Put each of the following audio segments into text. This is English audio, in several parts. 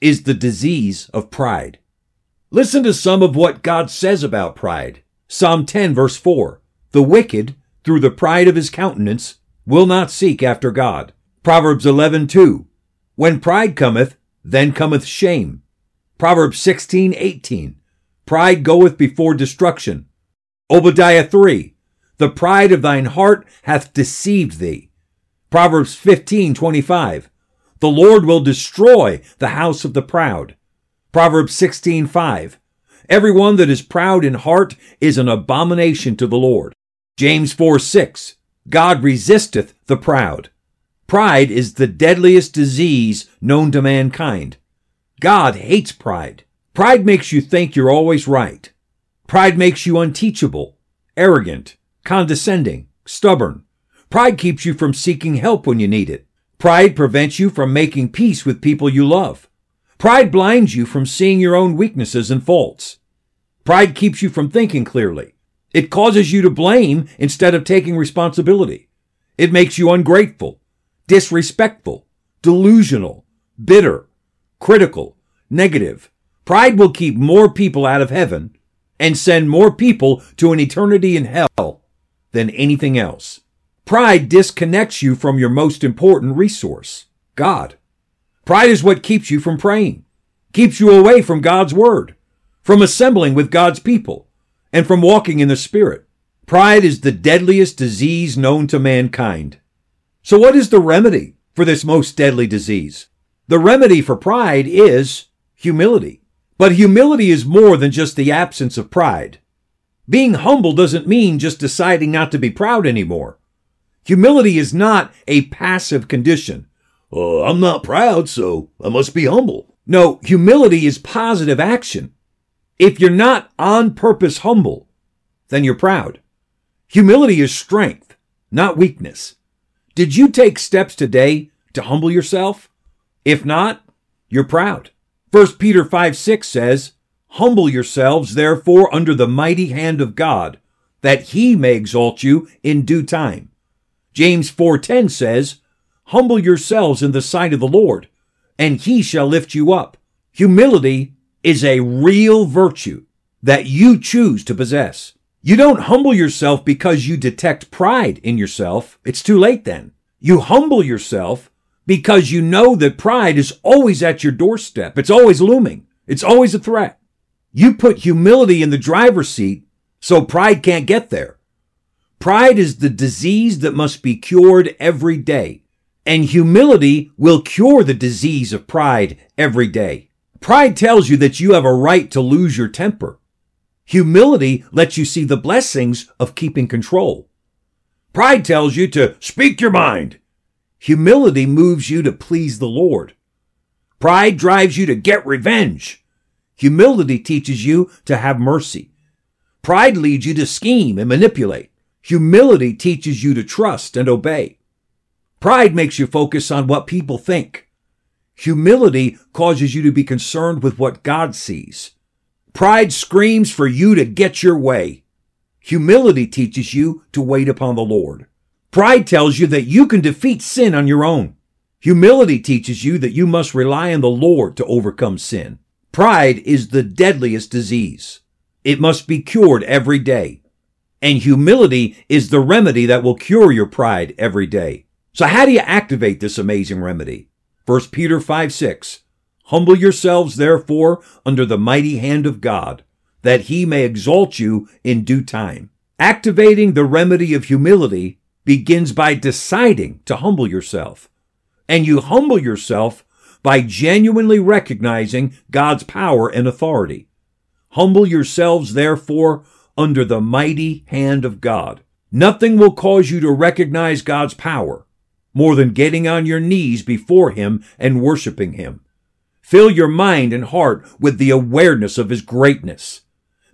is the disease of pride. Listen to some of what God says about pride. Psalm 10 verse 4. The wicked, through the pride of his countenance, will not seek after God. Proverbs 11 2. When pride cometh, then cometh shame. Proverbs 16 18. Pride goeth before destruction. Obadiah 3. The pride of thine heart hath deceived thee. Proverbs 15 25. The Lord will destroy the house of the proud. Proverbs 16:5. Everyone that is proud in heart is an abomination to the Lord. James 4:6. God resisteth the proud. Pride is the deadliest disease known to mankind. God hates pride. Pride makes you think you're always right. Pride makes you unteachable, arrogant, condescending, stubborn. Pride keeps you from seeking help when you need it. Pride prevents you from making peace with people you love. Pride blinds you from seeing your own weaknesses and faults. Pride keeps you from thinking clearly. It causes you to blame instead of taking responsibility. It makes you ungrateful, disrespectful, delusional, bitter, critical, negative. Pride will keep more people out of heaven and send more people to an eternity in hell than anything else. Pride disconnects you from your most important resource, God. Pride is what keeps you from praying, keeps you away from God's word, from assembling with God's people, and from walking in the Spirit. Pride is the deadliest disease known to mankind. So what is the remedy for this most deadly disease? The remedy for pride is humility. But humility is more than just the absence of pride. Being humble doesn't mean just deciding not to be proud anymore. Humility is not a passive condition. Uh, I'm not proud, so I must be humble. No, humility is positive action. If you're not on purpose humble, then you're proud. Humility is strength, not weakness. Did you take steps today to humble yourself? If not, you're proud. 1 Peter 5 6 says, Humble yourselves, therefore, under the mighty hand of God, that he may exalt you in due time. James 4:10 says, "Humble yourselves in the sight of the Lord, and he shall lift you up." Humility is a real virtue that you choose to possess. You don't humble yourself because you detect pride in yourself. It's too late then. You humble yourself because you know that pride is always at your doorstep. It's always looming. It's always a threat. You put humility in the driver's seat so pride can't get there. Pride is the disease that must be cured every day. And humility will cure the disease of pride every day. Pride tells you that you have a right to lose your temper. Humility lets you see the blessings of keeping control. Pride tells you to speak your mind. Humility moves you to please the Lord. Pride drives you to get revenge. Humility teaches you to have mercy. Pride leads you to scheme and manipulate. Humility teaches you to trust and obey. Pride makes you focus on what people think. Humility causes you to be concerned with what God sees. Pride screams for you to get your way. Humility teaches you to wait upon the Lord. Pride tells you that you can defeat sin on your own. Humility teaches you that you must rely on the Lord to overcome sin. Pride is the deadliest disease. It must be cured every day. And humility is the remedy that will cure your pride every day. So how do you activate this amazing remedy? 1 Peter 5 6. Humble yourselves therefore under the mighty hand of God, that he may exalt you in due time. Activating the remedy of humility begins by deciding to humble yourself. And you humble yourself by genuinely recognizing God's power and authority. Humble yourselves therefore under the mighty hand of God. Nothing will cause you to recognize God's power more than getting on your knees before Him and worshiping Him. Fill your mind and heart with the awareness of His greatness.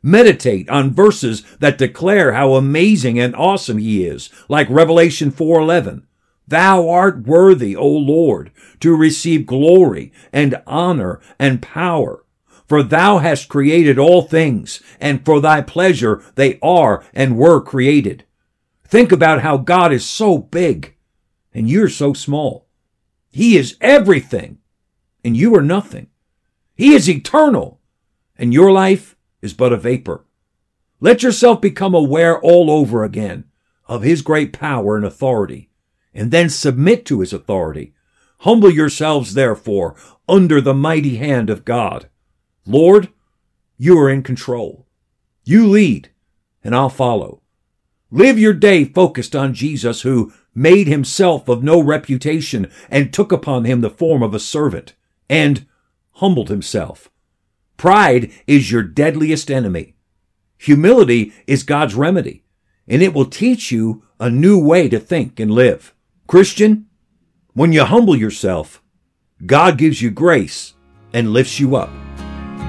Meditate on verses that declare how amazing and awesome He is, like Revelation 4:11. Thou art worthy, O Lord, to receive glory and honor and power. For thou hast created all things, and for thy pleasure they are and were created. Think about how God is so big, and you're so small. He is everything, and you are nothing. He is eternal, and your life is but a vapor. Let yourself become aware all over again of His great power and authority and then submit to his authority. Humble yourselves, therefore, under the mighty hand of God. Lord, you are in control. You lead, and I'll follow. Live your day focused on Jesus, who made himself of no reputation and took upon him the form of a servant and humbled himself. Pride is your deadliest enemy. Humility is God's remedy, and it will teach you a new way to think and live. Christian, when you humble yourself, God gives you grace and lifts you up.